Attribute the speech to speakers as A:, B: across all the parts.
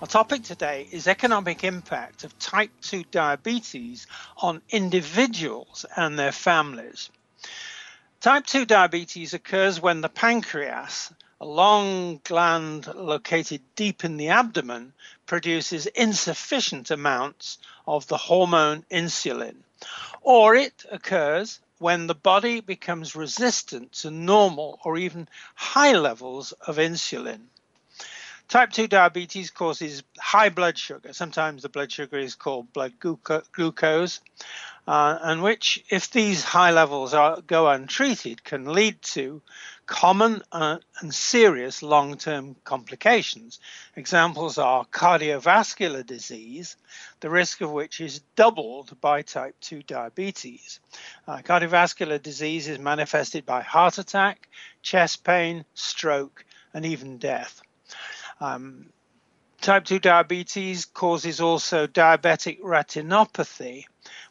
A: Our topic today is economic impact of type 2 diabetes on individuals and their families. Type 2 diabetes occurs when the pancreas, a long gland located deep in the abdomen, produces insufficient amounts of the hormone insulin. Or it occurs when the body becomes resistant to normal or even high levels of insulin. Type 2 diabetes causes high blood sugar. Sometimes the blood sugar is called blood glucose, uh, and which, if these high levels are, go untreated, can lead to common uh, and serious long term complications. Examples are cardiovascular disease, the risk of which is doubled by type 2 diabetes. Uh, cardiovascular disease is manifested by heart attack, chest pain, stroke, and even death. Um, type 2 diabetes causes also diabetic retinopathy,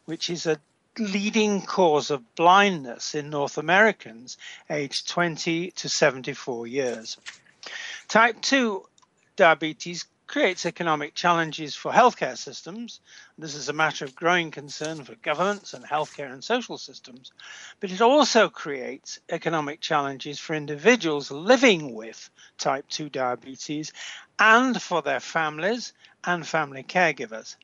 A: which is a leading cause of blindness in North Americans aged 20 to 74 years. Type 2 diabetes creates economic challenges for healthcare systems. This is a matter of growing concern for governments and healthcare and social systems, but it also creates economic challenges for individuals living with type 2 diabetes and for their families and family caregivers.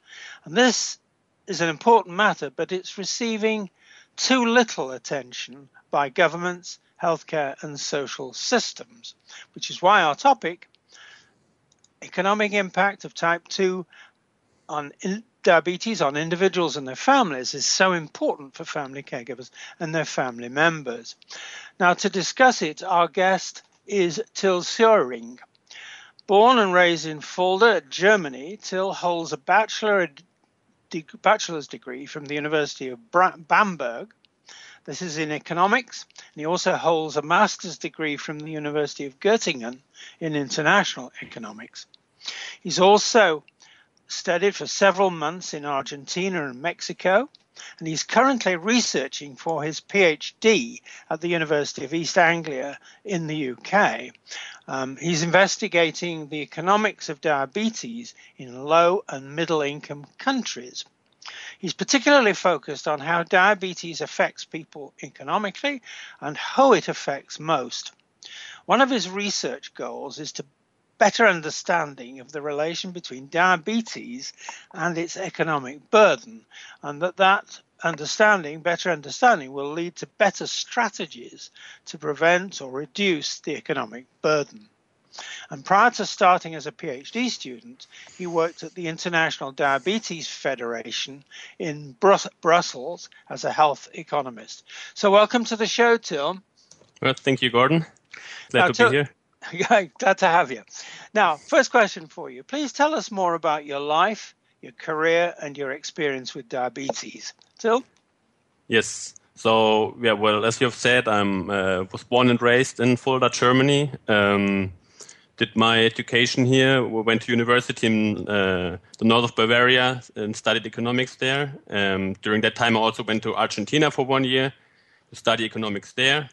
A: And this is an important matter, but it's receiving too little attention by governments, healthcare, and social systems, which is why our topic economic impact of type 2 on diabetes on individuals and their families is so important for family caregivers and their family members. Now, to discuss it, our guest is Till Seuring. Born and raised in Fulda, Germany, Till holds a bachelor, bachelor's degree from the University of Bamberg. This is in economics, and he also holds a master's degree from the University of Göttingen in international economics. He's also studied for several months in Argentina and Mexico, and he's currently researching for his PhD at the University of East Anglia in the UK. Um, he's investigating the economics of diabetes in low and middle income countries. He's particularly focused on how diabetes affects people economically and how it affects most. One of his research goals is to better understanding of the relation between diabetes and its economic burden, and that that understanding, better understanding, will lead to better strategies to prevent or reduce the economic burden. And prior to starting as a PhD student, he worked at the International Diabetes Federation in Brussels as a health economist. So, welcome to the show, Till.
B: Well, thank you, Gordon. Glad now, to be here.
A: Glad to have you. Now, first question for you. Please tell us more about your life, your career, and your experience with diabetes. Till?
B: Yes. So, yeah, well, as you have said, I uh, was born and raised in Fulda, Germany. Um, did my education here. We Went to university in uh, the north of Bavaria and studied economics there. Um, during that time, I also went to Argentina for one year to study economics there.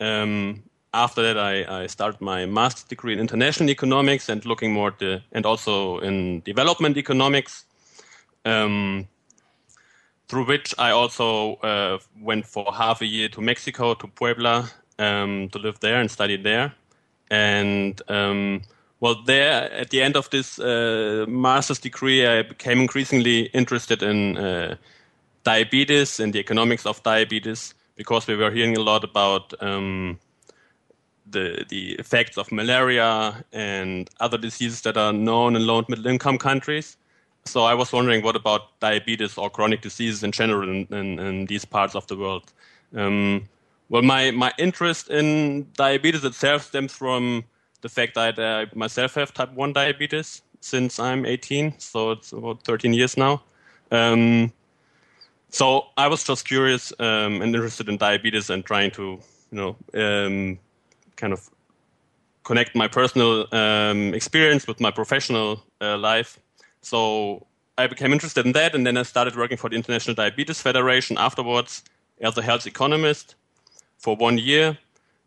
B: Um, after that, I, I, started my master's degree in international economics and looking more at the, and also in development economics. Um, through which I also uh, went for half a year to Mexico, to Puebla, um, to live there and study there. And um, well, there at the end of this uh, master's degree, I became increasingly interested in uh, diabetes and the economics of diabetes because we were hearing a lot about um, the the effects of malaria and other diseases that are known in low and middle income countries. So I was wondering, what about diabetes or chronic diseases in general in, in, in these parts of the world? Um, well, my, my interest in diabetes itself stems from the fact that I myself have type 1 diabetes since I'm 18, so it's about 13 years now. Um, so I was just curious um, and interested in diabetes and trying to, you know, um, kind of connect my personal um, experience with my professional uh, life. So I became interested in that, and then I started working for the International Diabetes Federation afterwards as a health economist for one year.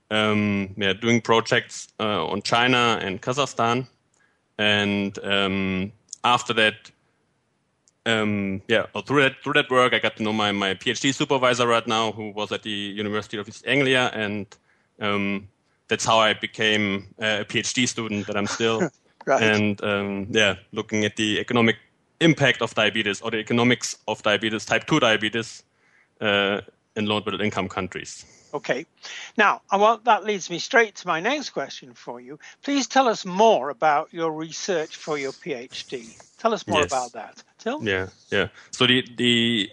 B: Um, yeah, doing projects uh, on China and Kazakhstan, and um, after that, um, yeah, through that through that work, I got to know my, my PhD supervisor right now, who was at the University of East Anglia, and um, that's how I became a PhD student that I'm still. right. And um, yeah, looking at the economic impact of diabetes or the economics of diabetes, type 2 diabetes, uh, in low and middle income countries.
A: Okay. Now, I want, that leads me straight to my next question for you. Please tell us more about your research for your PhD. Tell us more yes. about that. Till?
B: Yeah, yeah. So the the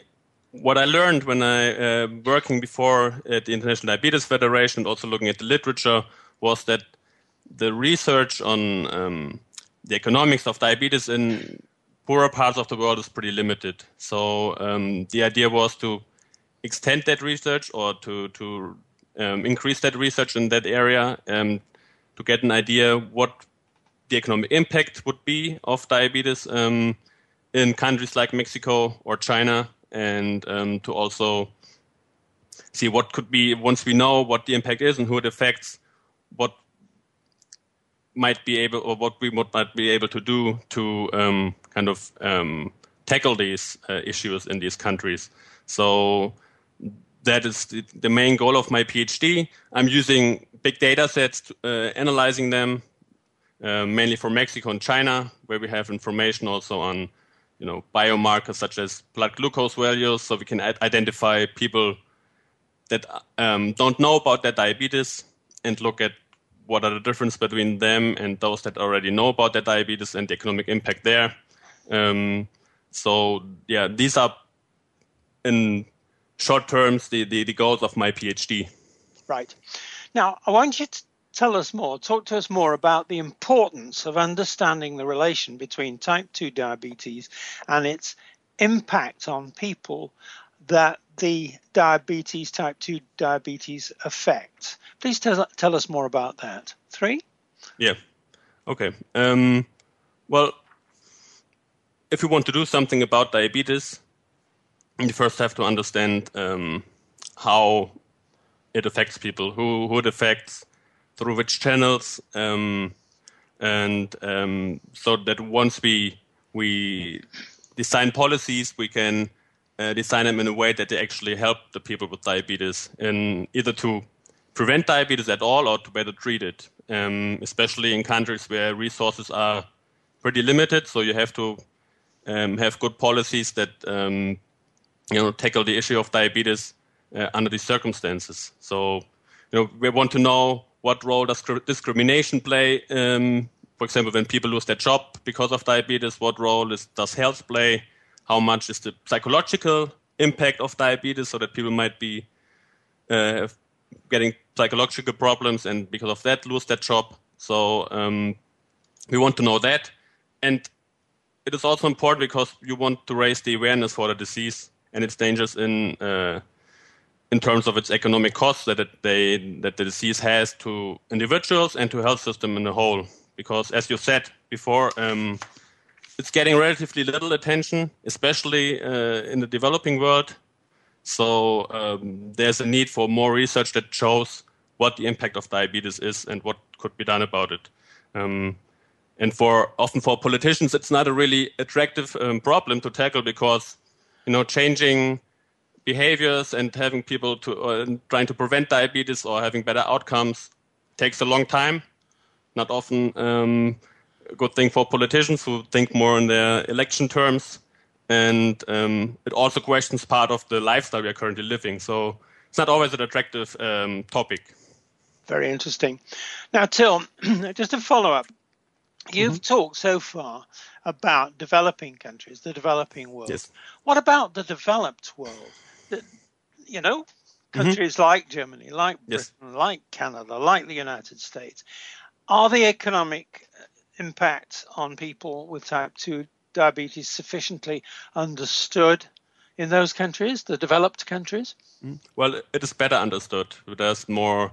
B: what I learned when I uh, working before at the International Diabetes Federation and also looking at the literature was that the research on um, the economics of diabetes in poorer parts of the world is pretty limited. So um, the idea was to extend that research or to to um, increase that research in that area um, to get an idea what the economic impact would be of diabetes um, in countries like Mexico or China, and um, to also see what could be once we know what the impact is and who it affects, what might be able or what we might be able to do to um, kind of um, tackle these uh, issues in these countries. So that is the, main goal of my PhD. I'm using big data sets, uh, analyzing them, uh, mainly for Mexico and China, where we have information also on, you know, biomarkers such as blood glucose values, so we can identify people that um, don't know about their diabetes and look at what are the difference between them and those that already know about their diabetes and the economic impact there. Um, so yeah, these are in short terms the, the, the goals of my PhD.
A: Right. Now, I want you to tell us more, talk to us more about the importance of understanding the relation between type 2 diabetes and its impact on people that the diabetes, type 2 diabetes affects. Please tell, tell us more about that. Three?
B: Yeah. Okay. Um, well, if you want to do something about diabetes, you first have to understand um, how it affects people, who, who it affects, through which channels, um, and um, so that once we we design policies, we can uh, design them in a way that they actually help the people with diabetes, in either to prevent diabetes at all or to better treat it. Um, especially in countries where resources are pretty limited, so you have to um, have good policies that um, you know, tackle the issue of diabetes uh, under these circumstances. So, you know, we want to know what role does discrimination play. Um, for example, when people lose their job because of diabetes, what role is, does health play? How much is the psychological impact of diabetes, so that people might be uh, getting psychological problems and because of that lose their job. So um, we want to know that, and it is also important because you want to raise the awareness for the disease and its dangerous in uh, in terms of its economic costs that it, they that the disease has to individuals and to health system in a whole. Because as you said before, um, it's getting relatively little attention, especially uh, in the developing world. So um, there's a need for more research that shows what the impact of diabetes is and what could be done about it. Um, and for often for politicians, it's not a really attractive um, problem to tackle because you know, changing behaviors and having people to uh, trying to prevent diabetes or having better outcomes takes a long time. Not often um, a good thing for politicians who think more in their election terms. And um, it also questions part of the lifestyle we are currently living. So it's not always an attractive um, topic.
A: Very interesting. Now, Till, just a follow up. You've mm-hmm. talked so far about developing countries, the developing world.
B: Yes.
A: What about the developed world? The, you know, mm-hmm. countries mm-hmm. like Germany, like Britain, yes. like Canada, like the United States. Are the economic impacts on people with type 2 diabetes sufficiently understood in those countries, the developed countries?
B: Mm. Well, it is better understood. There's more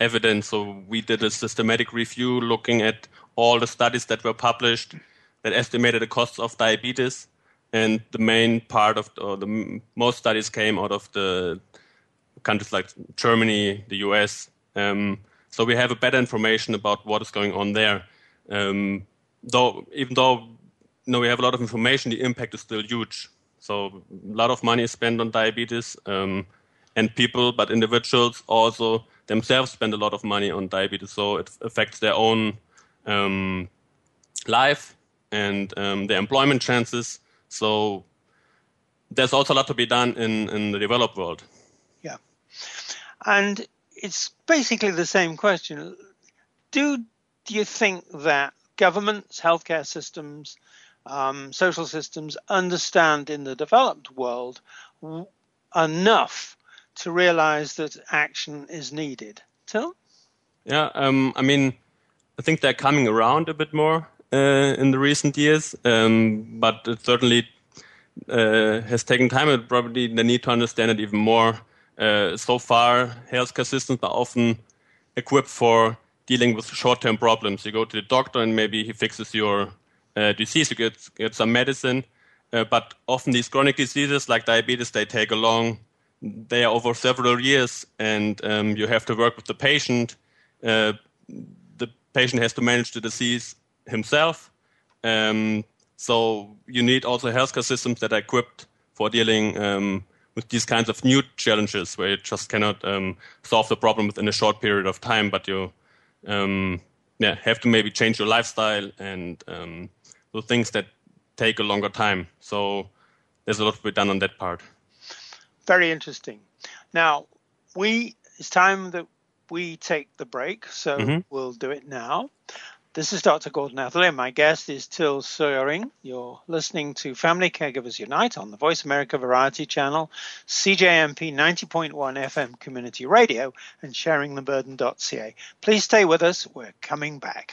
B: evidence. So we did a systematic review looking at all the studies that were published that estimated the costs of diabetes. And the main part of, or the most studies came out of the countries like Germany, the US. Um, so we have a better information about what is going on there. Um, though, even though you know, we have a lot of information, the impact is still huge. So a lot of money is spent on diabetes, um, and people, but individuals also themselves spend a lot of money on diabetes. So it affects their own um, life and um, their employment chances. So there's also a lot to be done in, in the developed world.
A: Yeah. And it's basically the same question. Do, do you think that governments, healthcare systems, um, social systems understand in the developed world w- enough to realize that action is needed? Till?
B: Yeah, um, I mean, I think they're coming around a bit more uh, in the recent years, um, but it certainly uh, has taken time and probably they need to understand it even more. Uh, so far, healthcare systems are often equipped for dealing with short-term problems. You go to the doctor and maybe he fixes your uh, disease, you get, get some medicine, uh, but often these chronic diseases like diabetes, they take a long, they are over several years and um, you have to work with the patient. Patient has to manage the disease himself. Um, so you need also healthcare systems that are equipped for dealing um, with these kinds of new challenges where you just cannot um, solve the problem within a short period of time, but you um, yeah, have to maybe change your lifestyle and um, the things that take a longer time. So there's a lot to be done on that part.
A: Very interesting. Now, we it's time that we take the break, so mm-hmm. we'll do it now. This is Dr. Gordon Atherley, and my guest is Till Seuring. You're listening to Family Caregivers Unite on the Voice America Variety Channel, CJMP 90.1 FM Community Radio, and sharingtheburden.ca. Please stay with us. We're coming back.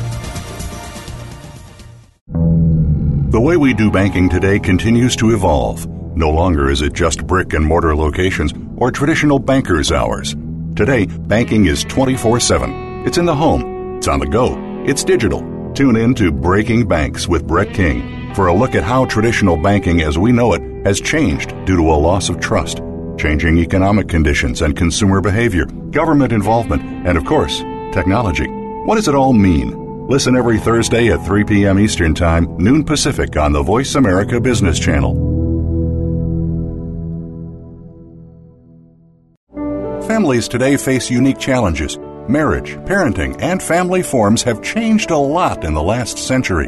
C: The way we do banking today continues to evolve. No longer is it just brick and mortar locations or traditional banker's hours. Today, banking is 24 7. It's in the home, it's on the go, it's digital. Tune in to Breaking Banks with Brett King for a look at how traditional banking as we know it has changed due to a loss of trust, changing economic conditions and consumer behavior, government involvement, and of course, technology. What does it all mean? Listen every Thursday at 3 p.m. Eastern Time, noon Pacific on the Voice America Business Channel. Families today face unique challenges. Marriage, parenting, and family forms have changed a lot in the last century.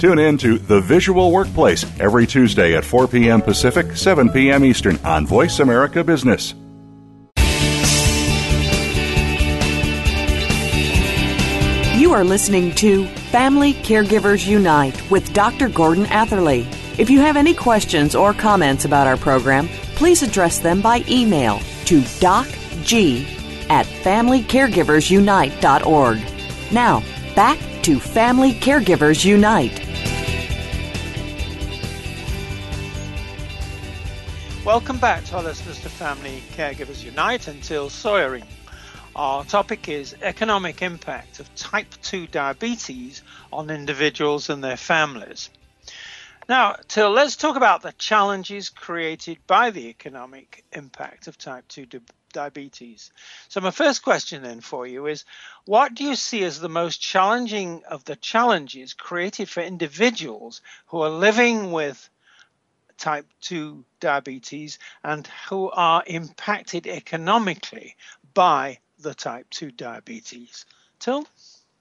C: Tune in to The Visual Workplace every Tuesday at 4 p.m. Pacific, 7 p.m. Eastern on Voice America Business.
D: You are listening to Family Caregivers Unite with Dr. Gordon Atherley. If you have any questions or comments about our program, please address them by email to docg at familycaregiversunite.org. Now, back to Family Caregivers Unite.
A: Welcome back to our listeners to Family Caregivers Unite until Seuring. Our topic is economic impact of type 2 diabetes on individuals and their families. Now, Till, let's talk about the challenges created by the economic impact of type 2 di- diabetes. So, my first question then for you is what do you see as the most challenging of the challenges created for individuals who are living with type 2 diabetes and who are impacted economically by the type 2 diabetes. Till?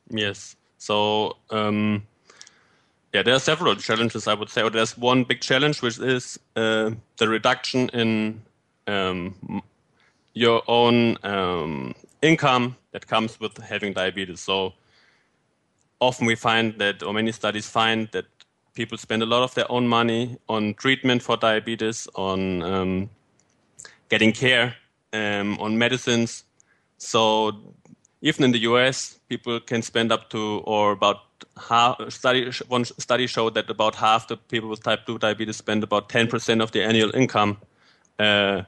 B: Yes. So, um, yeah, there are several challenges, I would say. Or there's one big challenge, which is uh, the reduction in um, your own um, income that comes with having diabetes. So, often we find that, or many studies find that people spend a lot of their own money on treatment for diabetes, on um, getting care, um, on medicines so even in the US, people can spend up to or about half. Study one study showed that about half the people with type two diabetes spend about ten percent of their annual income uh,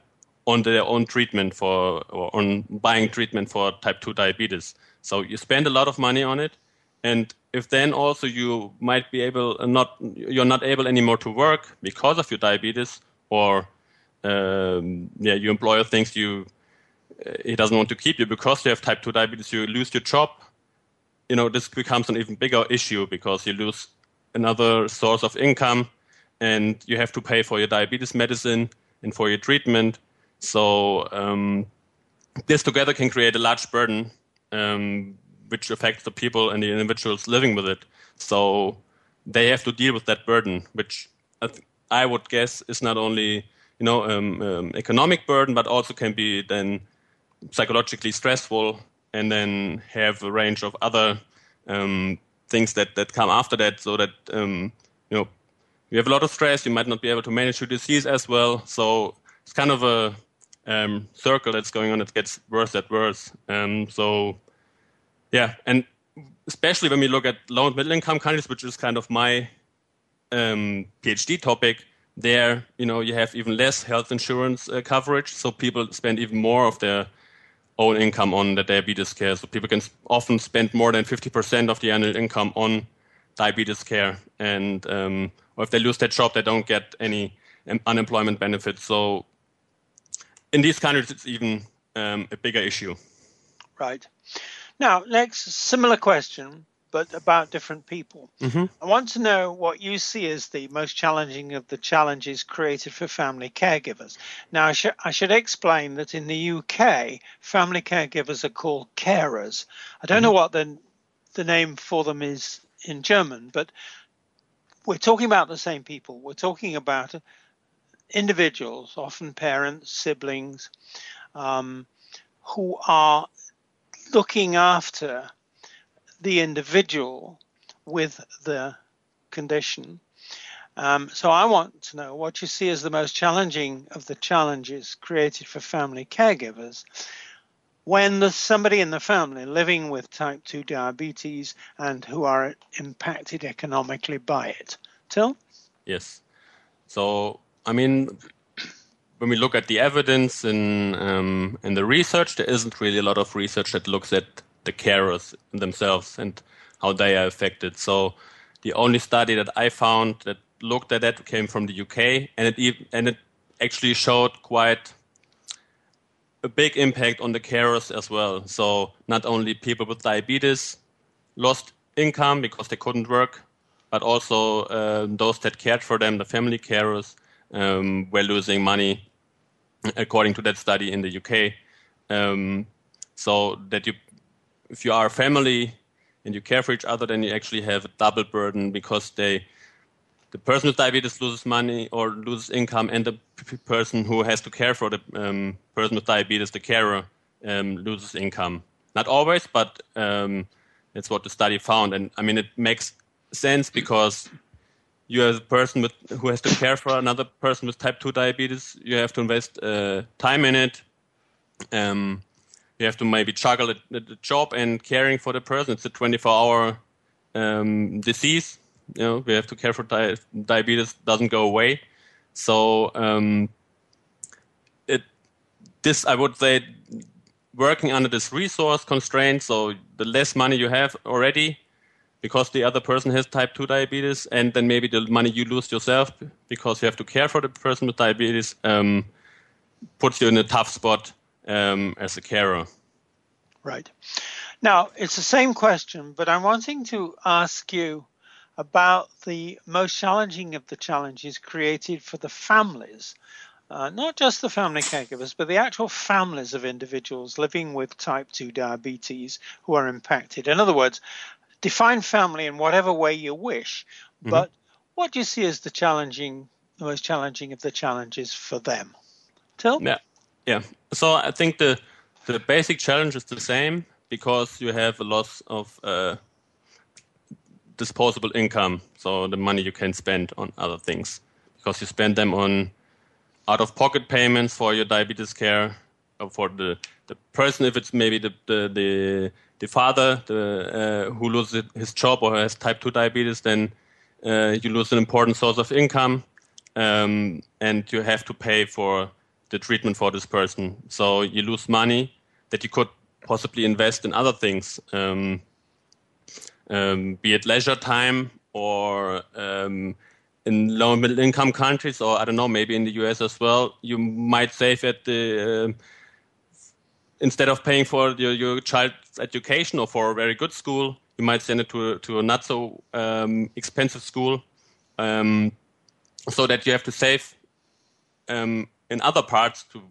B: on their own treatment for or on buying treatment for type two diabetes. So you spend a lot of money on it, and if then also you might be able not you're not able anymore to work because of your diabetes or um, yeah your employer thinks you he doesn't want to keep you because you have type 2 diabetes, you lose your job, you know, this becomes an even bigger issue because you lose another source of income and you have to pay for your diabetes medicine and for your treatment. So um, this together can create a large burden, um, which affects the people and the individuals living with it. So they have to deal with that burden, which I, th- I would guess is not only you know um, um economic burden, but also can be then psychologically stressful and then have a range of other um, things that, that come after that so that um, you know you have a lot of stress you might not be able to manage your disease as well so it's kind of a um, circle that's going on it gets worse and worse um, so yeah and especially when we look at low and middle income countries which is kind of my um, phd topic there you know you have even less health insurance uh, coverage so people spend even more of their own income on the diabetes care. So people can often spend more than 50% of the annual income on diabetes care. And um, or if they lose their job, they don't get any unemployment benefits. So in these countries, it's even um, a bigger issue.
A: Right. Now, next, similar question but about different people. Mm-hmm. I want to know what you see as the most challenging of the challenges created for family caregivers. Now, I, sh- I should explain that in the UK, family caregivers are called carers. I don't mm-hmm. know what the, the name for them is in German, but we're talking about the same people. We're talking about individuals, often parents, siblings, um, who are looking after the individual with the condition. Um, so I want to know what you see as the most challenging of the challenges created for family caregivers when there's somebody in the family living with type 2 diabetes and who are impacted economically by it. Till?
B: Yes. So, I mean, when we look at the evidence in, um, in the research, there isn't really a lot of research that looks at the carers themselves and how they are affected. So the only study that I found that looked at that came from the UK, and it and it actually showed quite a big impact on the carers as well. So not only people with diabetes lost income because they couldn't work, but also uh, those that cared for them, the family carers, um, were losing money, according to that study in the UK. Um, so that you, if you are a family and you care for each other, then you actually have a double burden because they, the person with diabetes loses money or loses income, and the p- person who has to care for the um, person with diabetes, the carer, um, loses income. Not always, but um, that's what the study found. And I mean, it makes sense because you as a person with, who has to care for another person with type 2 diabetes, you have to invest uh, time in it. Um, you have to maybe juggle the, the, job and caring for the person. It's a 24 hour um, disease. You know, we have to care for di- diabetes doesn't go away. So um, it this I would say working under this resource constraint. So the less money you have already, because the other person has type 2 diabetes, and then maybe the money you lose yourself because you have to care for the person with diabetes um, puts you in a tough spot um, as a carer.
A: Right. Now, it's the same question, but I'm wanting to ask you about the most challenging of the challenges created for the families, uh, not just the family caregivers, but the actual families of individuals living with type 2 diabetes who are impacted. In other words, define family in whatever way you wish, mm-hmm. but what do you see as the challenging, the most challenging of the challenges for them? Till?
B: Yeah. Yeah. So I think the the basic challenge is the same because you have a loss of uh, disposable income, so the money you can spend on other things, because you spend them on out-of-pocket payments for your diabetes care, for the the person if it's maybe the the the, the father the, uh, who loses his job or has type two diabetes, then uh, you lose an important source of income, um, and you have to pay for the treatment for this person. So you lose money that you could possibly invest in other things, um, um, be it leisure time or um, in low and middle income countries, or I don't know, maybe in the US as well. You might save at the uh, instead of paying for your, your child's education or for a very good school, you might send it to to a not so um, expensive school, um, so that you have to save um, in other parts to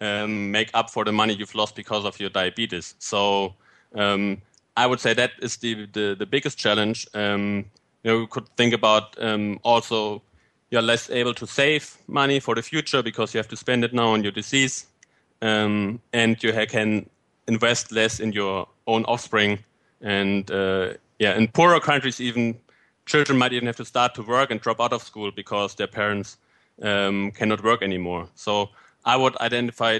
B: um, make up for the money you've lost because of your diabetes. So um, I would say that is the the, the biggest challenge. Um, you know, you could think about um, also you're less able to save money for the future because you have to spend it now on your disease, um, and you can invest less in your own offspring. And uh, yeah, in poorer countries, even children might even have to start to work and drop out of school because their parents um, cannot work anymore. So I would identify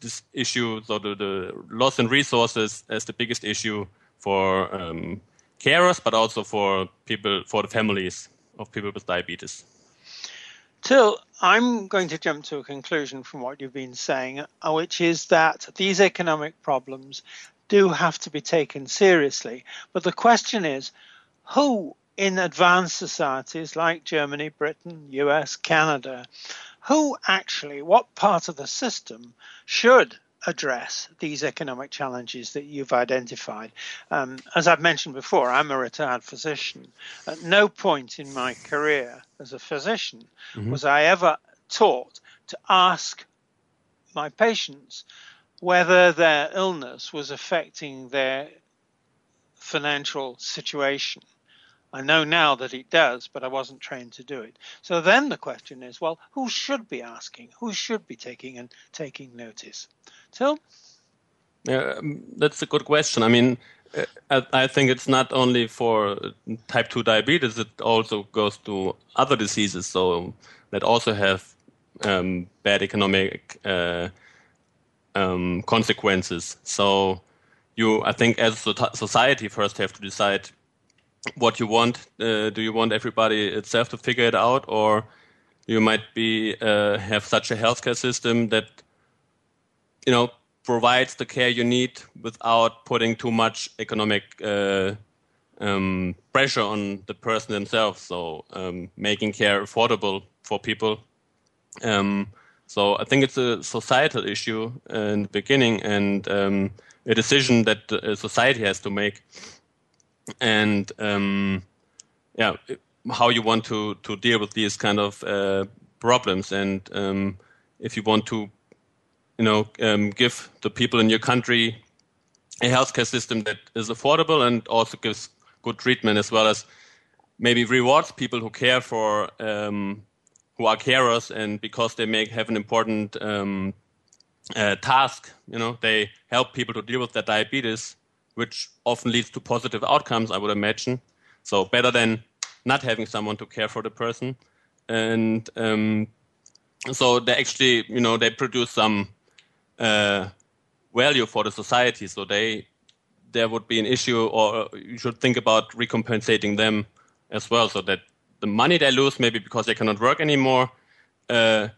B: this issue, so the, the loss in resources, as the biggest issue for um, carers, but also for people, for the families of people with diabetes.
A: Till, I'm going to jump to a conclusion from what you've been saying, uh, which is that these economic problems do have to be taken seriously. But the question is who in advanced societies like Germany, Britain, US, Canada, who actually, what part of the system should address these economic challenges that you've identified. Um, as I've mentioned before, I'm a retired physician. At no point in my career as a physician mm-hmm. was I ever taught to ask my patients whether their illness was affecting their financial situation. I know now that it does, but I wasn't trained to do it. So then the question is, well, who should be asking? Who should be taking and taking notice?
B: Yeah, um, that's a good question. I mean, uh, I, I think it's not only for type 2 diabetes, it also goes to other diseases so that also have um, bad economic uh, um, consequences. So you, I think, as a society, first have to decide what you want. Uh, do you want everybody itself to figure it out, or you might be uh, have such a healthcare system that you know provides the care you need without putting too much economic uh, um, pressure on the person themselves. So um, making care affordable for people. Um, so I think it's a societal issue in the beginning and um, a decision that society has to make. And um, yeah, how you want to to deal with these kind of uh, problems, and um, if you want to, you know, um, give the people in your country a healthcare system that is affordable and also gives good treatment, as well as maybe rewards people who care for um, who are carers, and because they make have an important um, uh, task, you know, they help people to deal with their diabetes, which often leads to positive outcomes. I would imagine. So better than not having someone to care for the person, and um, so they actually, you know, they produce some uh, value for the society. So they there would be an issue, or you should think about recompensating them as well, so that the money they lose, maybe because they cannot work anymore, uh,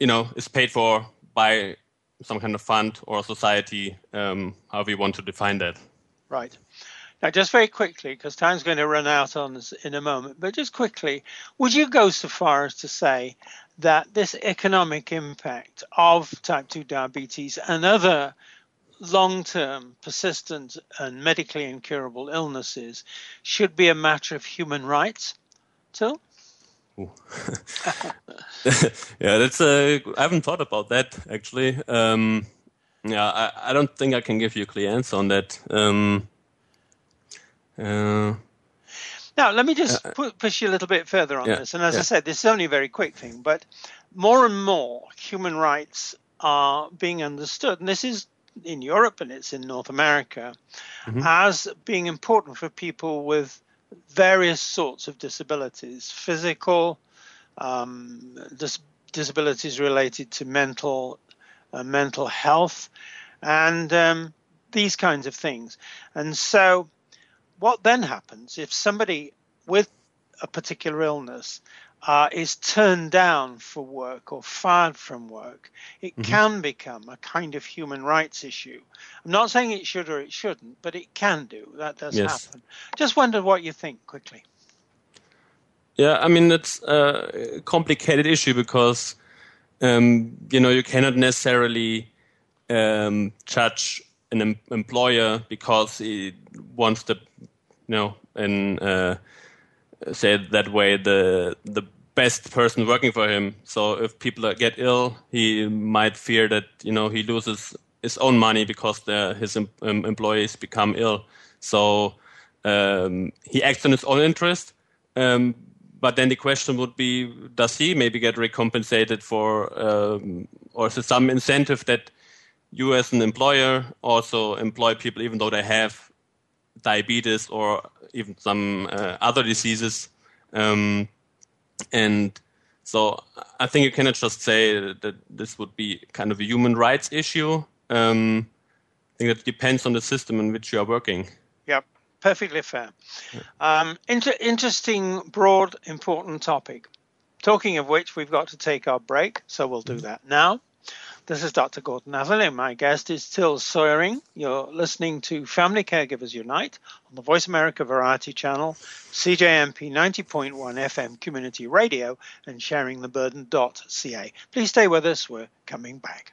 B: you know, is paid for by some kind of fund or society, um, however you want to define that.
A: Right. Now, just very quickly, because time's going to run out on us in a moment, but just quickly, would you go so far as to say that this economic impact of type 2 diabetes and other long term, persistent, and medically incurable illnesses should be a matter of human rights? Till?
B: yeah, that's a. I haven't thought about that actually. Um, yeah, I, I, don't think I can give you a clear answer on that. Um,
A: uh, now, let me just uh, push you a little bit further on yeah, this. And as yeah. I said, this is only a very quick thing, but more and more human rights are being understood. And this is in Europe and it's in North America mm-hmm. as being important for people with various sorts of disabilities physical, um, dis- disabilities related to mental, uh, mental health, and um, these kinds of things. And so what then happens if somebody with a particular illness uh, is turned down for work or fired from work, it mm-hmm. can become a kind of human rights issue. I'm not saying it should or it shouldn't, but it can do. That does yes. happen. Just wonder what you think quickly.
B: Yeah, I mean, it's a complicated issue because, um, you know, you cannot necessarily um, judge an em- employer because he wants the you know, and uh, say it that way, the the best person working for him. So if people get ill, he might fear that you know he loses his own money because the, his um, employees become ill. So um, he acts in his own interest. Um, but then the question would be: Does he maybe get recompensated for, um, or is there some incentive that you, as an employer, also employ people even though they have diabetes or even some uh, other diseases. Um, and so I think you cannot just say that this would be kind of a human rights issue. Um, I think that depends on the system in which you are working.
A: Yep, perfectly fair. Um, inter- interesting, broad, important topic. Talking of which, we've got to take our break, so we'll do that now. This is Dr. Gordon Atherley. My guest is Till Seuring. You're listening to Family Caregivers Unite on the Voice America Variety Channel, CJMP 90.1 FM Community Radio, and sharingtheburden.ca. Please stay with us. We're coming back.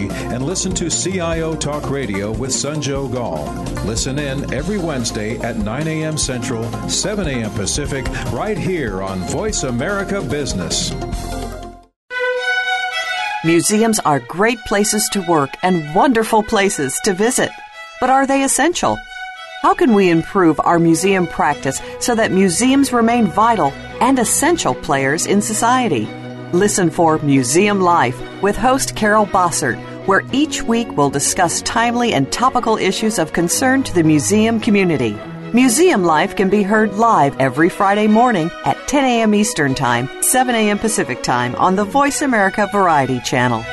E: and listen to CIO Talk Radio with Sanjog Aul. Listen in every Wednesday at 9 a.m. Central, 7 a.m. Pacific, right here on Voice America Business.
D: Museums are great places to work and wonderful places to visit. But are they essential? How can we improve our museum practice so that museums remain vital and essential players in society. Listen for Museum Life with host Carol Bossert, where each week we'll discuss timely and topical issues of concern to the museum community. Museum Life can be heard live every Friday morning at 10 a.m. Eastern Time, 7 a.m. Pacific Time on the Voice America Variety Channel.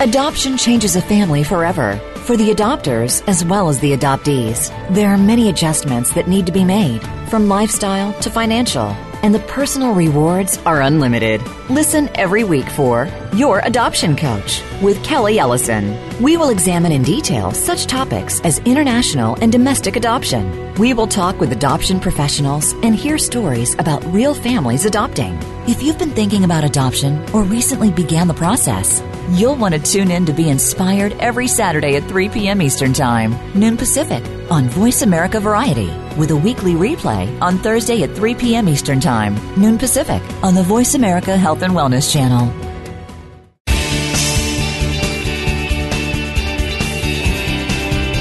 F: Adoption changes a family forever for the adopters as well as the adoptees. There are many adjustments that need to be made, from lifestyle to financial, and the personal rewards are unlimited. Listen every week for Your Adoption Coach with Kelly Ellison. We will examine in detail such topics as international and domestic adoption. We will talk with adoption professionals and hear stories about real families adopting. If you've been thinking about adoption or recently began the process, You'll want to tune in to be inspired every Saturday at 3 p.m. Eastern Time, noon Pacific, on Voice America Variety, with a weekly replay on Thursday at 3 p.m. Eastern Time, noon Pacific, on the Voice America Health and Wellness Channel.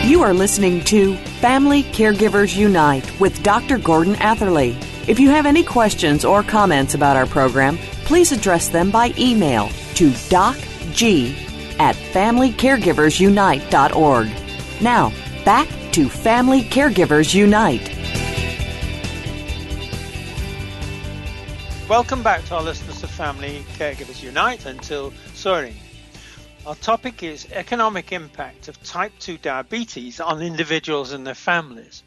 D: You are listening to Family Caregivers Unite with Dr. Gordon Atherley. If you have any questions or comments about our program, please address them by email to doc G at FamilyCaregiversUnite.org. Now, back to Family Caregivers Unite.
A: Welcome back to our listeners of Family Caregivers Unite until Seuring. Our topic is economic impact of type 2 diabetes on individuals and their families.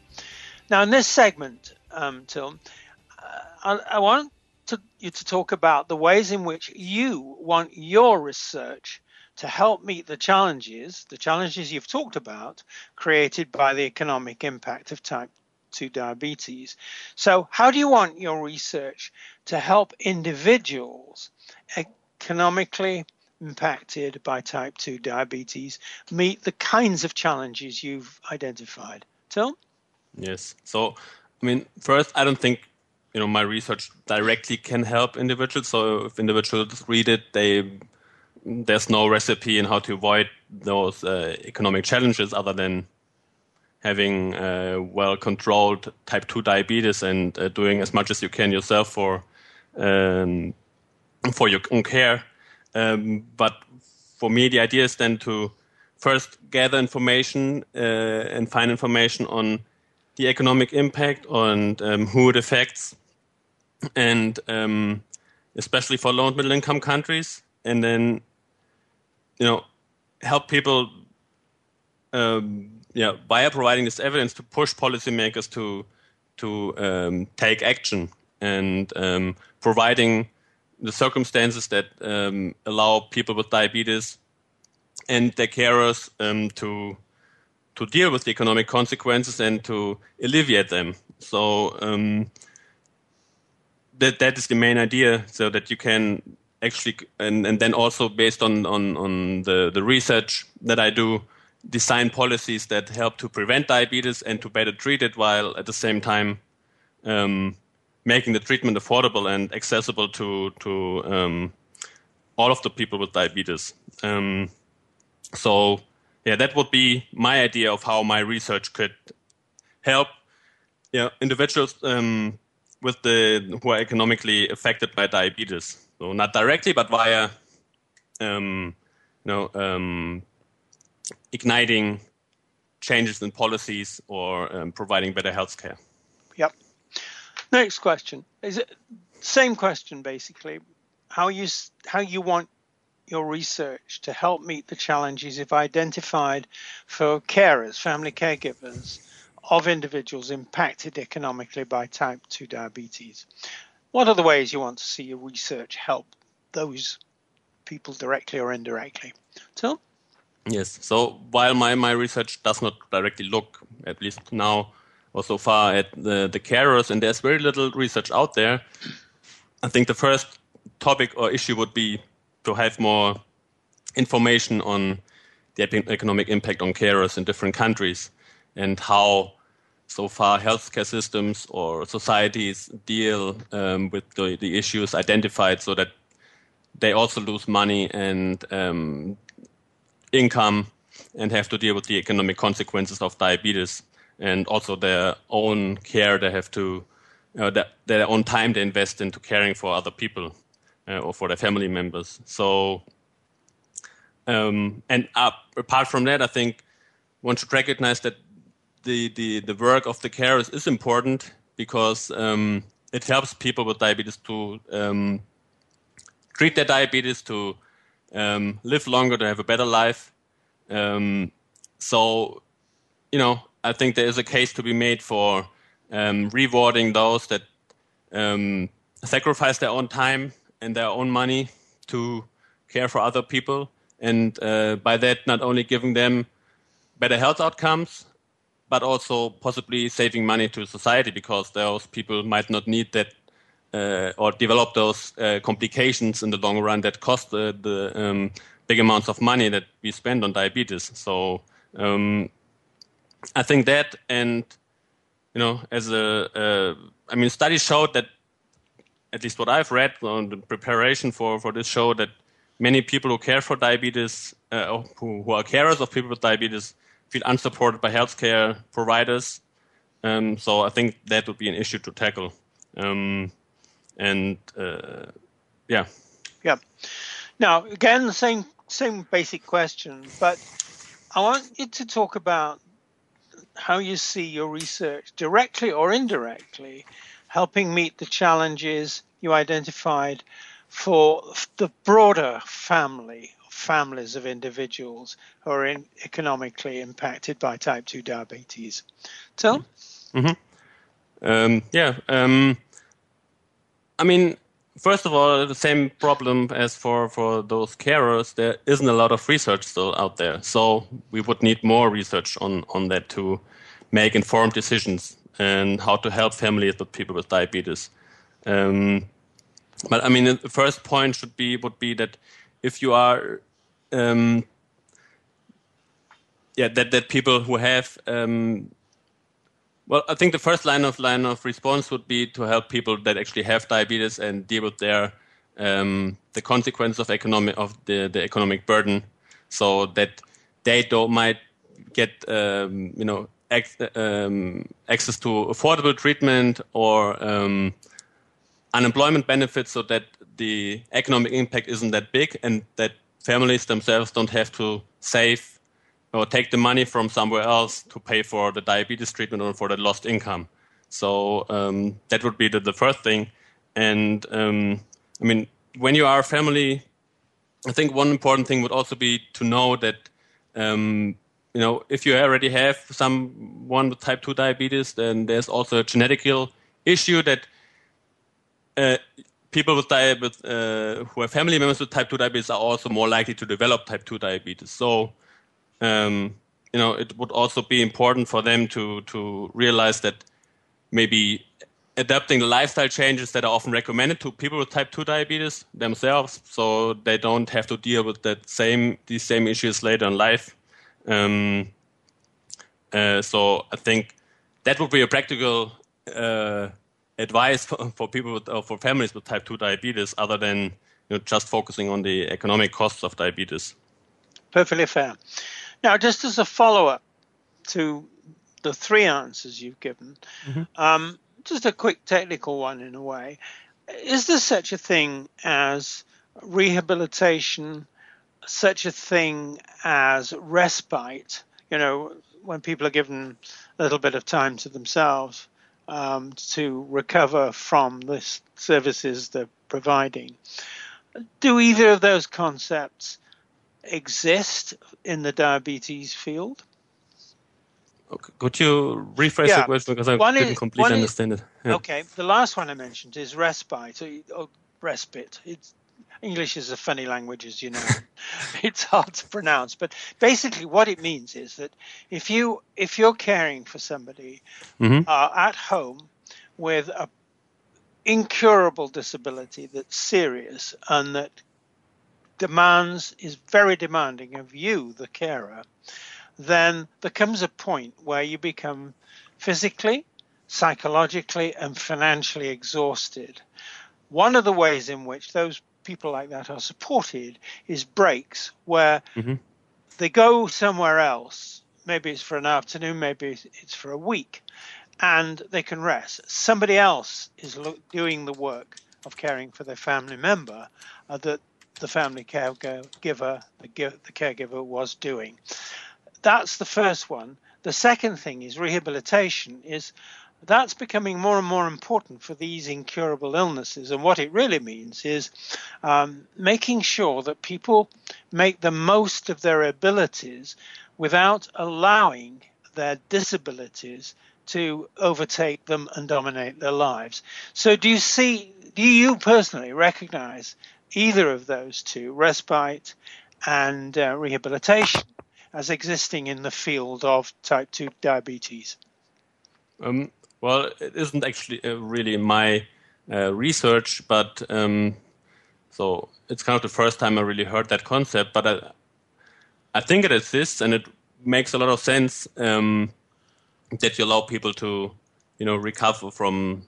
A: Now, in this segment, um, Till, uh, I, I want to, you to talk about the ways in which you want your research to help meet the challenges, the challenges you've talked about, created by the economic impact of type 2 diabetes. So, how do you want your research to help individuals economically impacted by type 2 diabetes meet the kinds of challenges you've identified? Till?
B: Yes. So, I mean, first, I don't think you know my research directly can help individuals. So if individuals read it, they there's no recipe in how to avoid those uh, economic challenges other than having uh, well controlled type 2 diabetes and uh, doing as much as you can yourself for um, for your own care. Um, but for me, the idea is then to first gather information uh, and find information on the economic impact and um, who it affects and um, especially for low and middle income countries, and then you know help people, um, yeah, via providing this evidence to push policymakers to to um, take action and um, providing the circumstances that um, allow people with diabetes and their carers um, to to deal with the economic consequences and to alleviate them. So that that is the main idea, so that you can actually and, and then also based on, on, on the, the research that I do, design policies that help to prevent diabetes and to better treat it while at the same time um, making the treatment affordable and accessible to to um, all of the people with diabetes. Um, so yeah, that would be my idea of how my research could help know, individuals um, with the who are economically affected by diabetes. So not directly, but via um, you know um, igniting changes in policies or um, providing better health care.
A: Yep. Next question is it same question basically? How you how you want your research to help meet the challenges you've identified for carers, family caregivers, of individuals impacted economically by type 2 diabetes. What are the ways you want to see your research help those people directly or indirectly? So,
B: Yes. So while my, my research does not directly look, at least now or so far, at the, the carers, and there's very little research out there, I think the first topic or issue would be to have more information on the economic impact on carers in different countries and how so far healthcare systems or societies deal um, with the, the, issues identified so that they also lose money and um, income and have to deal with the economic consequences of diabetes and also their own care they have to know, that their own time they invest into caring for other people uh, or for their family members. So, um, and uh, apart from that, I think one should recognize that the, the, the work of the carers is important because um, it helps people with diabetes to um, treat their diabetes, to um, live longer, to have a better life. Um, so, you know, I think there is a case to be made for um, rewarding those that um, sacrifice their own time and their own money to care for other people, and uh, by that, not only giving them better health outcomes, but also possibly saving money to society because those people might not need that uh, or develop those uh, complications in the long run that cost the, the um, big amounts of money that we spend on diabetes. So um, I think that, and you know, as a, uh, I mean, studies showed that, at least what I've read on the preparation for for this show, that many people who care for diabetes, uh, who, who are carers of people with diabetes, feel unsupported by healthcare providers. Um, so I think that would be an issue to tackle. Um, and uh, yeah,
A: yeah. Now again, same same basic question, but I want you to talk about how you see your research directly or indirectly helping meet the challenges you identified for the broader family families of individuals who are in, economically impacted by type 2 diabetes. So?
B: Mm-hmm. Um, yeah. Um, I mean, first of all, the same problem as for, for those carers, there isn't a lot of research still out there. So we would need more research on, on that to make informed decisions and how to help families with people with diabetes. Um, but I mean, the first point should be would be that if you are um, yeah, that that people who have um, well, I think the first line of line of response would be to help people that actually have diabetes and deal with their um, the consequence of economic of the, the economic burden, so that they don't might get um, you know um, access to affordable treatment or um, unemployment benefits, so that the economic impact isn't that big, and that families themselves don't have to save or take the money from somewhere else to pay for the diabetes treatment or for the lost income. So um, that would be the, the, first thing. And um, I mean, when you are a family, I think one important thing would also be to know that um, you know if you already have someone with type two diabetes, then there's also a genetic issue that uh, people with diabetes uh, who have family members with type 2 diabetes are also more likely to develop type 2 diabetes. So, um, you know, it would also be important for them to to realize that maybe adapting the lifestyle changes that are often recommended to people with type 2 diabetes themselves, so they don't have to deal with that same these same issues later in life. Um, uh, so I think that would be a practical uh, advice for, for people with, uh, for families with type 2 diabetes other than you know, just focusing on the economic costs of diabetes.
A: Perfectly fair. Now, just as a follow up to the three answers you've given, mm-hmm. um, just a quick technical one in a way. Is there such a thing as rehabilitation, such a thing as respite? You know, when people are given a little bit of time to themselves, um, to recover from the services they're providing. Do either of those concepts exist in the diabetes field?
B: Okay. Could you rephrase yeah. the question because I one didn't is, completely understand it?
A: Yeah. Okay, the last one I mentioned is respite, or respite. It's English is a funny language, as you know. it's hard to pronounce, but basically, what it means is that if you if you're caring for somebody mm-hmm. uh, at home with a incurable disability that's serious and that demands is very demanding of you, the carer, then there comes a point where you become physically, psychologically, and financially exhausted. One of the ways in which those people like that are supported is breaks where mm-hmm. they go somewhere else. Maybe it's for an afternoon, maybe it's for a week, and they can rest. Somebody else is lo- doing the work of caring for their family member uh, that the family caregiver, the, the caregiver was doing. That's the first one. The second thing is rehabilitation is that's becoming more and more important for these incurable illnesses. And what it really means is um, making sure that people make the most of their abilities without allowing their disabilities to overtake them and dominate their lives. So, do you see, do you personally recognize either of those two, respite and uh, rehabilitation, as existing in the field of type 2 diabetes?
B: Um, well, it isn't actually uh, really my uh, research, but um, so it's kind of the first time I really heard that concept. But I, I think it exists, and it makes a lot of sense um, that you allow people to, you know, recover from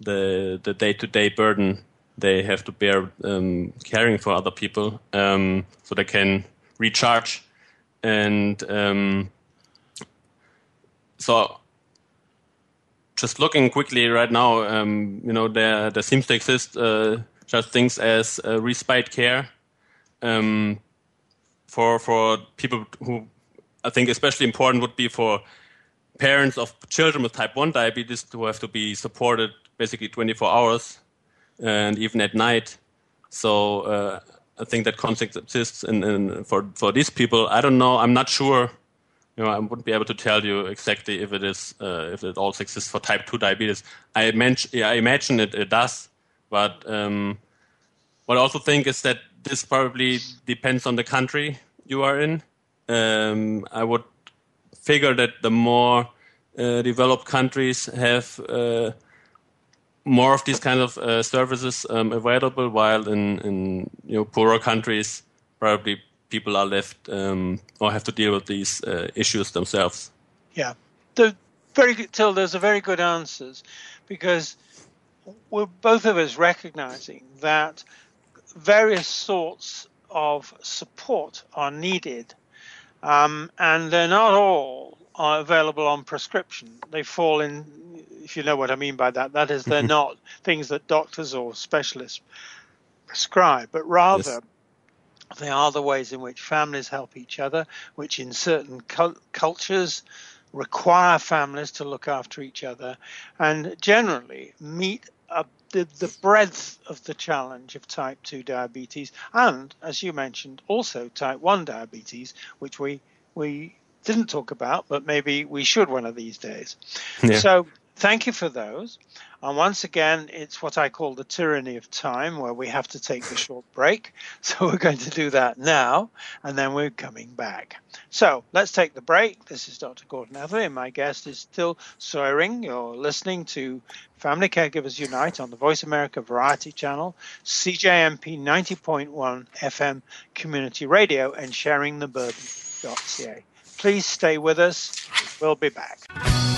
B: the the day to day burden they have to bear um, caring for other people, um, so they can recharge, and um, so just looking quickly right now, um, you know, there there seems to exist uh, just things as uh, respite care um, for for people who I think especially important would be for parents of children with type one diabetes who have to be supported basically 24 hours and even at night. So uh, I think that concept exists in, in, for for these people. I don't know. I'm not sure you know, I wouldn't be able to tell you exactly if it is uh, if it also exists for type two diabetes. I, yeah, I imagine it, it does, but um, what I also think is that this probably depends on the country you are in. Um, I would figure that the more uh, developed countries have uh, more of these kind of uh, services um, available, while in, in you know poorer countries probably people are left um, or have to deal with these uh, issues themselves.
A: Yeah, the very good, Till. Those are very good answers because we're both of us recognizing that various sorts of support are needed, um, and they're not all are available on prescription. They fall in, if you know what I mean by that. That is, they're not things that doctors or specialists prescribe, but rather. Yes they are the ways in which families help each other, which in certain cultures require families to look after each other and generally meet a, the, the breadth of the challenge of type 2 diabetes and, as you mentioned, also type 1 diabetes, which we, we didn't talk about, but maybe we should one of these days. Yeah. So thank you for those. And once again, it's what I call the tyranny of time, where we have to take the short break. So we're going to do that now, and then we're coming back. So let's take the break. This is Dr. Gordon Atherley, and my guest is Till Seuring. You're listening to Family Caregivers Unite on the Voice America Variety Channel, CJMP 90.1 FM Community Radio, and sharingtheburden.ca. Please stay with us. We'll be back.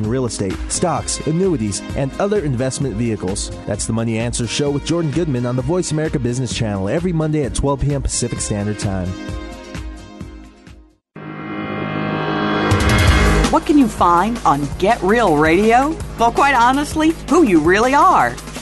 G: in real estate, stocks, annuities, and other investment vehicles. That's the Money Answer Show with Jordan Goodman on the Voice America Business Channel every Monday at 12 p.m. Pacific Standard Time.
D: What can you find on Get Real Radio? Well, quite honestly, who you really are.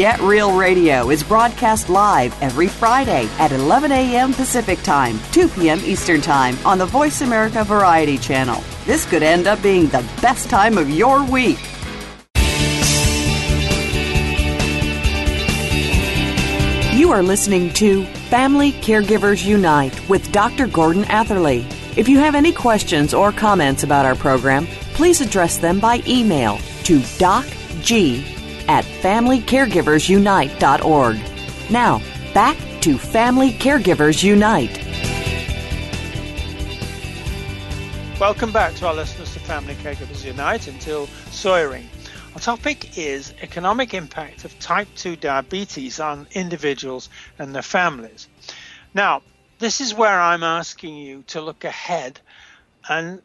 D: Get Real Radio is broadcast live every Friday at 11 a.m. Pacific Time, 2 p.m. Eastern Time on the Voice America Variety Channel. This could end up being the best time of your week. You are listening to Family Caregivers Unite with Dr. Gordon Atherley. If you have any questions or comments about our program, please address them by email to docg at familycaregiversunite.org. Now, back to Family Caregivers Unite.
A: Welcome back to our listeners to Family Caregivers Unite until Seuring. Our topic is economic impact of type 2 diabetes on individuals and their families. Now, this is where I'm asking you to look ahead and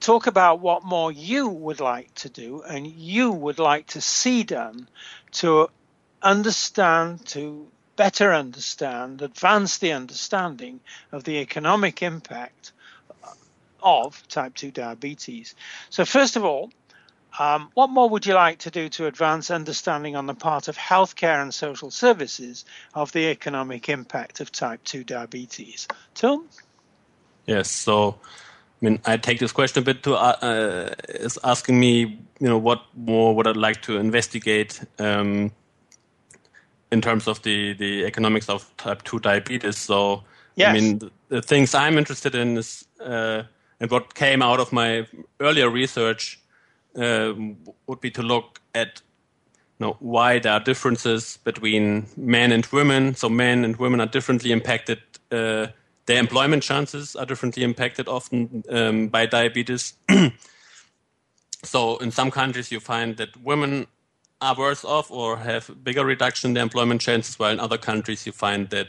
A: talk about what more you would like to do and you would like to see done to understand, to better understand, advance the understanding of the economic impact of type 2 diabetes. So, first of all, um, what more would you like to do to advance understanding on the part of healthcare and social services of the economic impact of type 2 diabetes? Tom?
B: Yes, so I mean, I take this question a bit to uh, uh, is asking me, you know, what more would I like to investigate um, in terms of the, the economics of type 2 diabetes. So, yes. I mean, the, the, things I'm interested in is, uh, and what came out of my earlier research um, would be to look at you know, why there are differences between men and women. So men and women are differently impacted. Uh, their employment chances are differently impacted often um, by diabetes. so in some countries you find that women are worse off or have bigger reduction in their employment chances, while in other countries you find that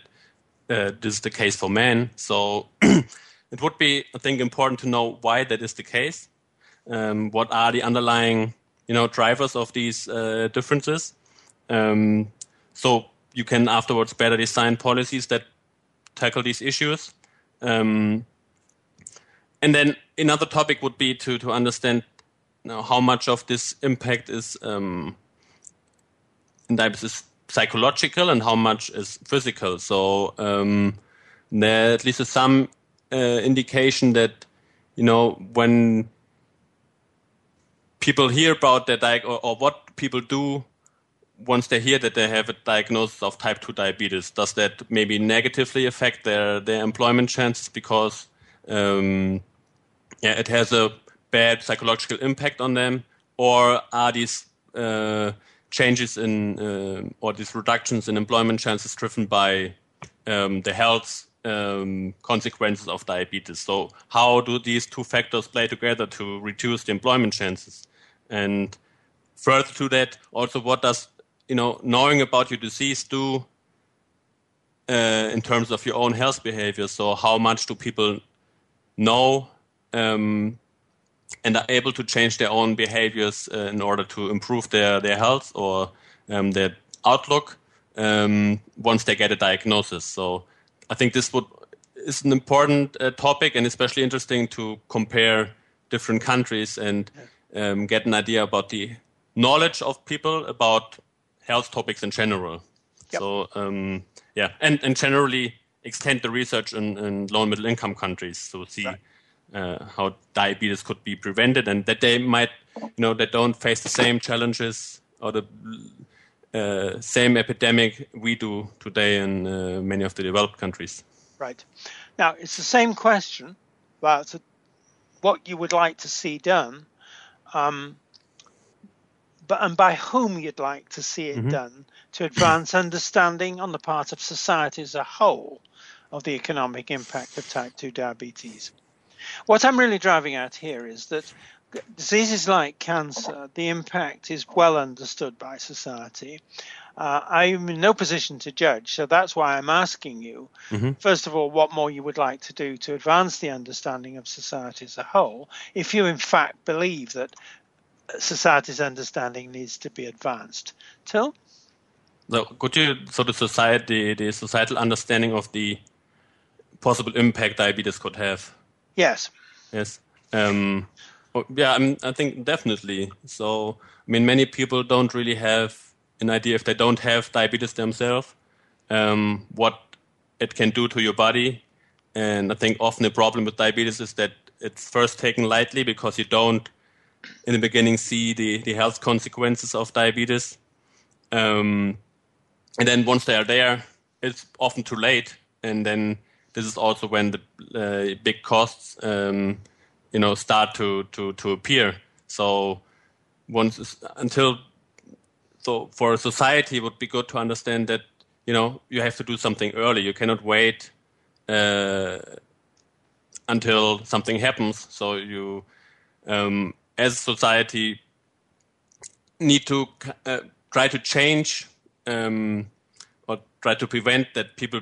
B: uh, this is the case for men. So it would be, I think, important to know why that is the case um, what are the underlying you know drivers of these uh, differences um, so you can afterwards better design policies that tackle these issues. Um, and then another topic would be to to understand how much of this impact is um, diabetes psychological and how much is physical. So um, there at least is some uh, indication that you know when people hear about their di- or, or, what people do once they hear that they have a diagnosis of type 2 diabetes does that maybe negatively affect their, their employment chances because um, yeah, it has a bad psychological impact on them or are these uh, changes in uh, or these reductions in employment chances driven by um, the health um, consequences of diabetes. So, how do these two factors play together to reduce the employment chances? And further to that, also, what does you know knowing about your disease do uh, in terms of your own health behavior? So, how much do people know um, and are able to change their own behaviors uh, in order to improve their their health or um, their outlook um, once they get a diagnosis? So I think this would is an important uh, topic and especially interesting to compare different countries and um, get an idea about the knowledge of people about health topics in general. Yep. So um, yeah, and and generally extend the research in, in low and middle income countries to see right. uh, how diabetes could be prevented and that they might you know they don't face the same challenges or the uh, same epidemic we do today in uh, many of the developed countries.
A: Right. Now, it's the same question about what you would like to see done, um, but and by whom you'd like to see it mm-hmm. done to advance understanding on the part of society as a whole of the economic impact of type 2 diabetes. What I'm really driving at here is that diseases like cancer, the impact is well understood by society. Uh, I'm in no position to judge, so that's why I'm asking you, mm-hmm. first of all, what more you would like to do to advance the understanding of society as a whole, if you in fact believe that society's understanding needs to be advanced. Till?
B: So could you, so the society, the societal understanding of the possible impact diabetes could have?
A: Yes.
B: Yes. Um, Oh, yeah, I, I think definitely. So, I mean, many people don't really have an idea if they don't have diabetes themselves, um, what it can do to your body. And I think often the problem with diabetes is that it's first taken lightly because you don't, in the beginning, see the, the health consequences of diabetes. Um, and then once they are there, it's often too late. And then this is also when the uh, big costs, um, you know, start to, to, to appear. So once until so for a society, it would be good to understand that you know you have to do something early. You cannot wait uh, until something happens. So you, um, as a society, need to uh, try to change um, or try to prevent that people,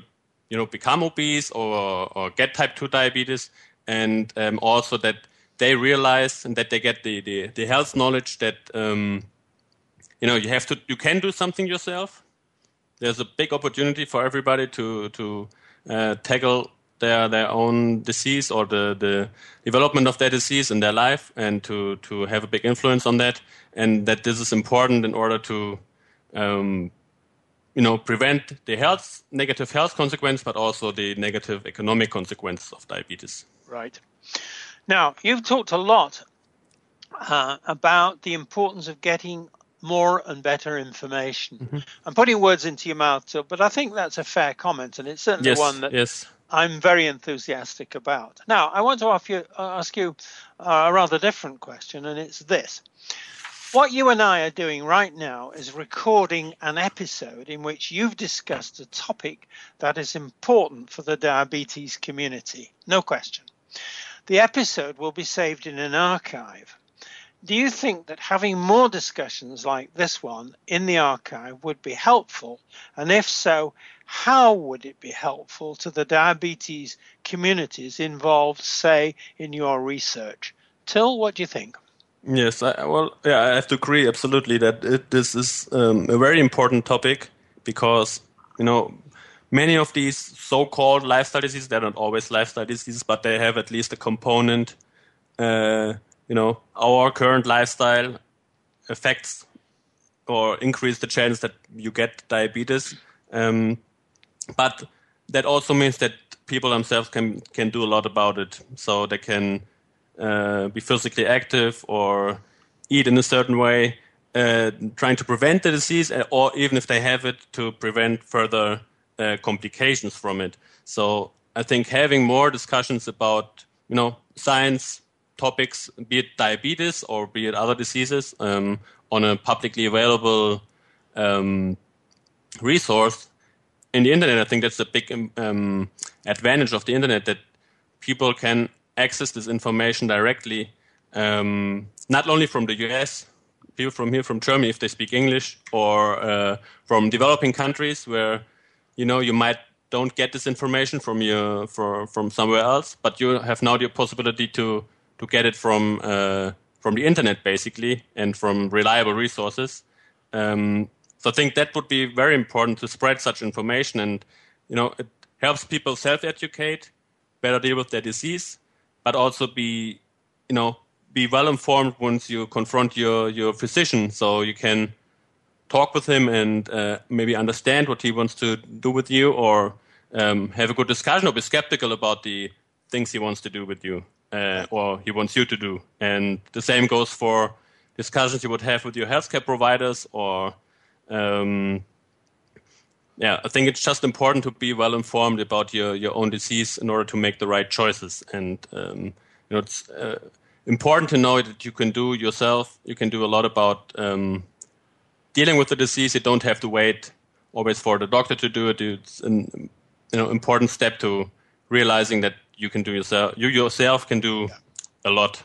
B: you know, become obese or or get type two diabetes, and um, also that they realize and that they get the the, the health knowledge that um, you know you have to you can do something yourself. There's a big opportunity for everybody to to uh, tackle their their own disease or the the development of their disease in their life and to to have a big influence on that and that this is important in order to um, you know prevent the health negative health consequence but also the negative economic consequences of diabetes
A: right now you've talked a lot uh, about the importance of getting more and better information. Mm-hmm. I'm putting words into your mouth, too, but I think that's a fair comment, and it's certainly
B: yes,
A: one that
B: yes.
A: I'm very enthusiastic about. Now, I want to ask you, uh, ask you uh, a rather different question, and it's this. What you and I are doing right now is recording an episode in which you've discussed a topic that is important for the diabetes community. No question. The episode will be saved in an archive do you think that having more discussions like this one in the archive would be helpful? And if so, how would it be helpful to the diabetes communities involved, say, in your research? Till, what do you think?
B: Yes, I, well, yeah, I have to agree absolutely that it, this is um, a very important topic because you know many of these so-called lifestyle diseases they're not always lifestyle diseases, but they have at least a component uh, you know our current lifestyle affects or increase the chance that you get diabetes. Um, but that also means that people themselves can can do a lot about it. So they can uh, be physically active or eat in a certain way, uh, trying to prevent the disease, uh, or even if they have it, to prevent further uh, complications from it. So I think having more discussions about you know science, topics, be it diabetes or be it other diseases, um, on a publicly available um, resource in the internet. I think that's a big um, um advantage of the internet that people can access this information directly, um, not only from the US, people from here, from Germany, if they speak English, or uh, from developing countries where you know you might don't get this information from your for, from somewhere else, but you have now the possibility to to get it from uh, from the internet basically and from reliable resources. Um, so I think that would be very important to spread such information, and you know it helps people self-educate, better deal with their disease, but also be you know be well informed once you confront your your physician, so you can talk with him and uh, maybe understand what he wants to do with you, or um, have a good discussion, or be skeptical about the things he wants to do with you uh, or he wants you to do. And the same goes for discussions you would have with your healthcare providers or um, yeah, I think it's just important to be well informed about your, your own disease in order to make the right choices. And um, you know, it's uh, important to know that you can do yourself. You can do a lot about um, dealing with the disease. You don't have to wait always for the doctor to do it. It's an you know important step to realizing that you can do yourself. You yourself can do yeah. a lot.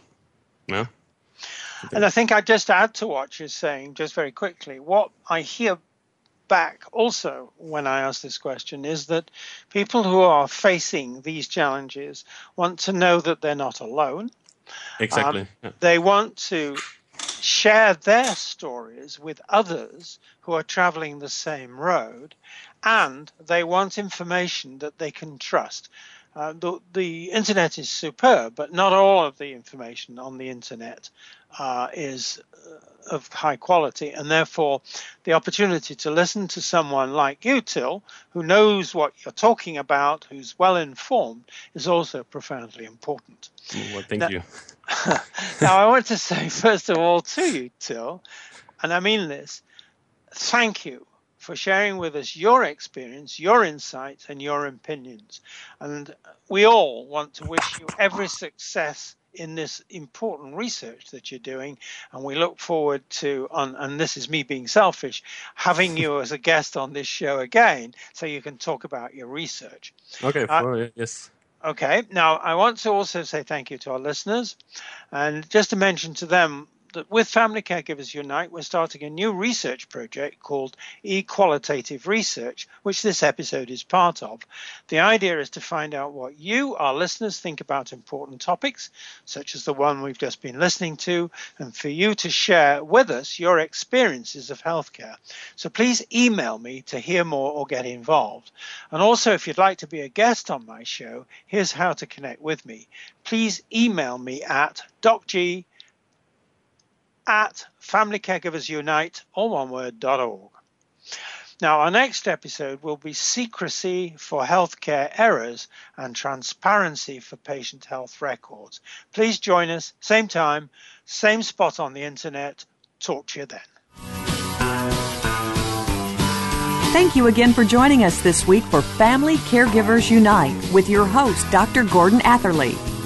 B: Yeah.
A: And I think I'd just add to what you're saying, just very quickly. What I hear back also when I ask this question is that people who are facing these challenges want to know that they're not alone.
B: Exactly. Um,
A: yeah. They want to share their stories with others who are traveling the same road, and they want information that they can trust. Uh, the, the internet is superb, but not all of the information on the internet uh, is uh, of high quality, and therefore the opportunity to listen to someone like you, Till, who knows what you're talking about, who's well informed, is also profoundly important.
B: Well, thank
A: now,
B: you.
A: now, I want to say, first of all, to you, Till, and I mean this thank you for sharing with us your experience, your insights, and your opinions. And we all want to wish you every success in this important research that you're doing. And we look forward to on and this is me being selfish having you as a guest on this show again so you can talk about your research.
B: Okay uh, yes.
A: okay. Now i want to also say thank you to our listeners. And just to mention to them that with Family Caregivers Unite, we're starting a new research project called Equalitative Research, which this episode is part of. The idea is to find out what you, our listeners, think about important topics, such as the one we've just been listening to, and for you to share with us your experiences of healthcare. So please email me to hear more or get involved. And also, if you'd like to be a guest on my show, here's how to connect with me. Please email me at docg at Family Caregivers Unite, all one word, .org. Now, our next episode will be Secrecy for Healthcare Errors and Transparency for Patient Health Records. Please join us, same time, same spot on the internet. Talk to you then.
D: Thank you again for joining us this week for Family Caregivers Unite with your host, Dr. Gordon Atherley.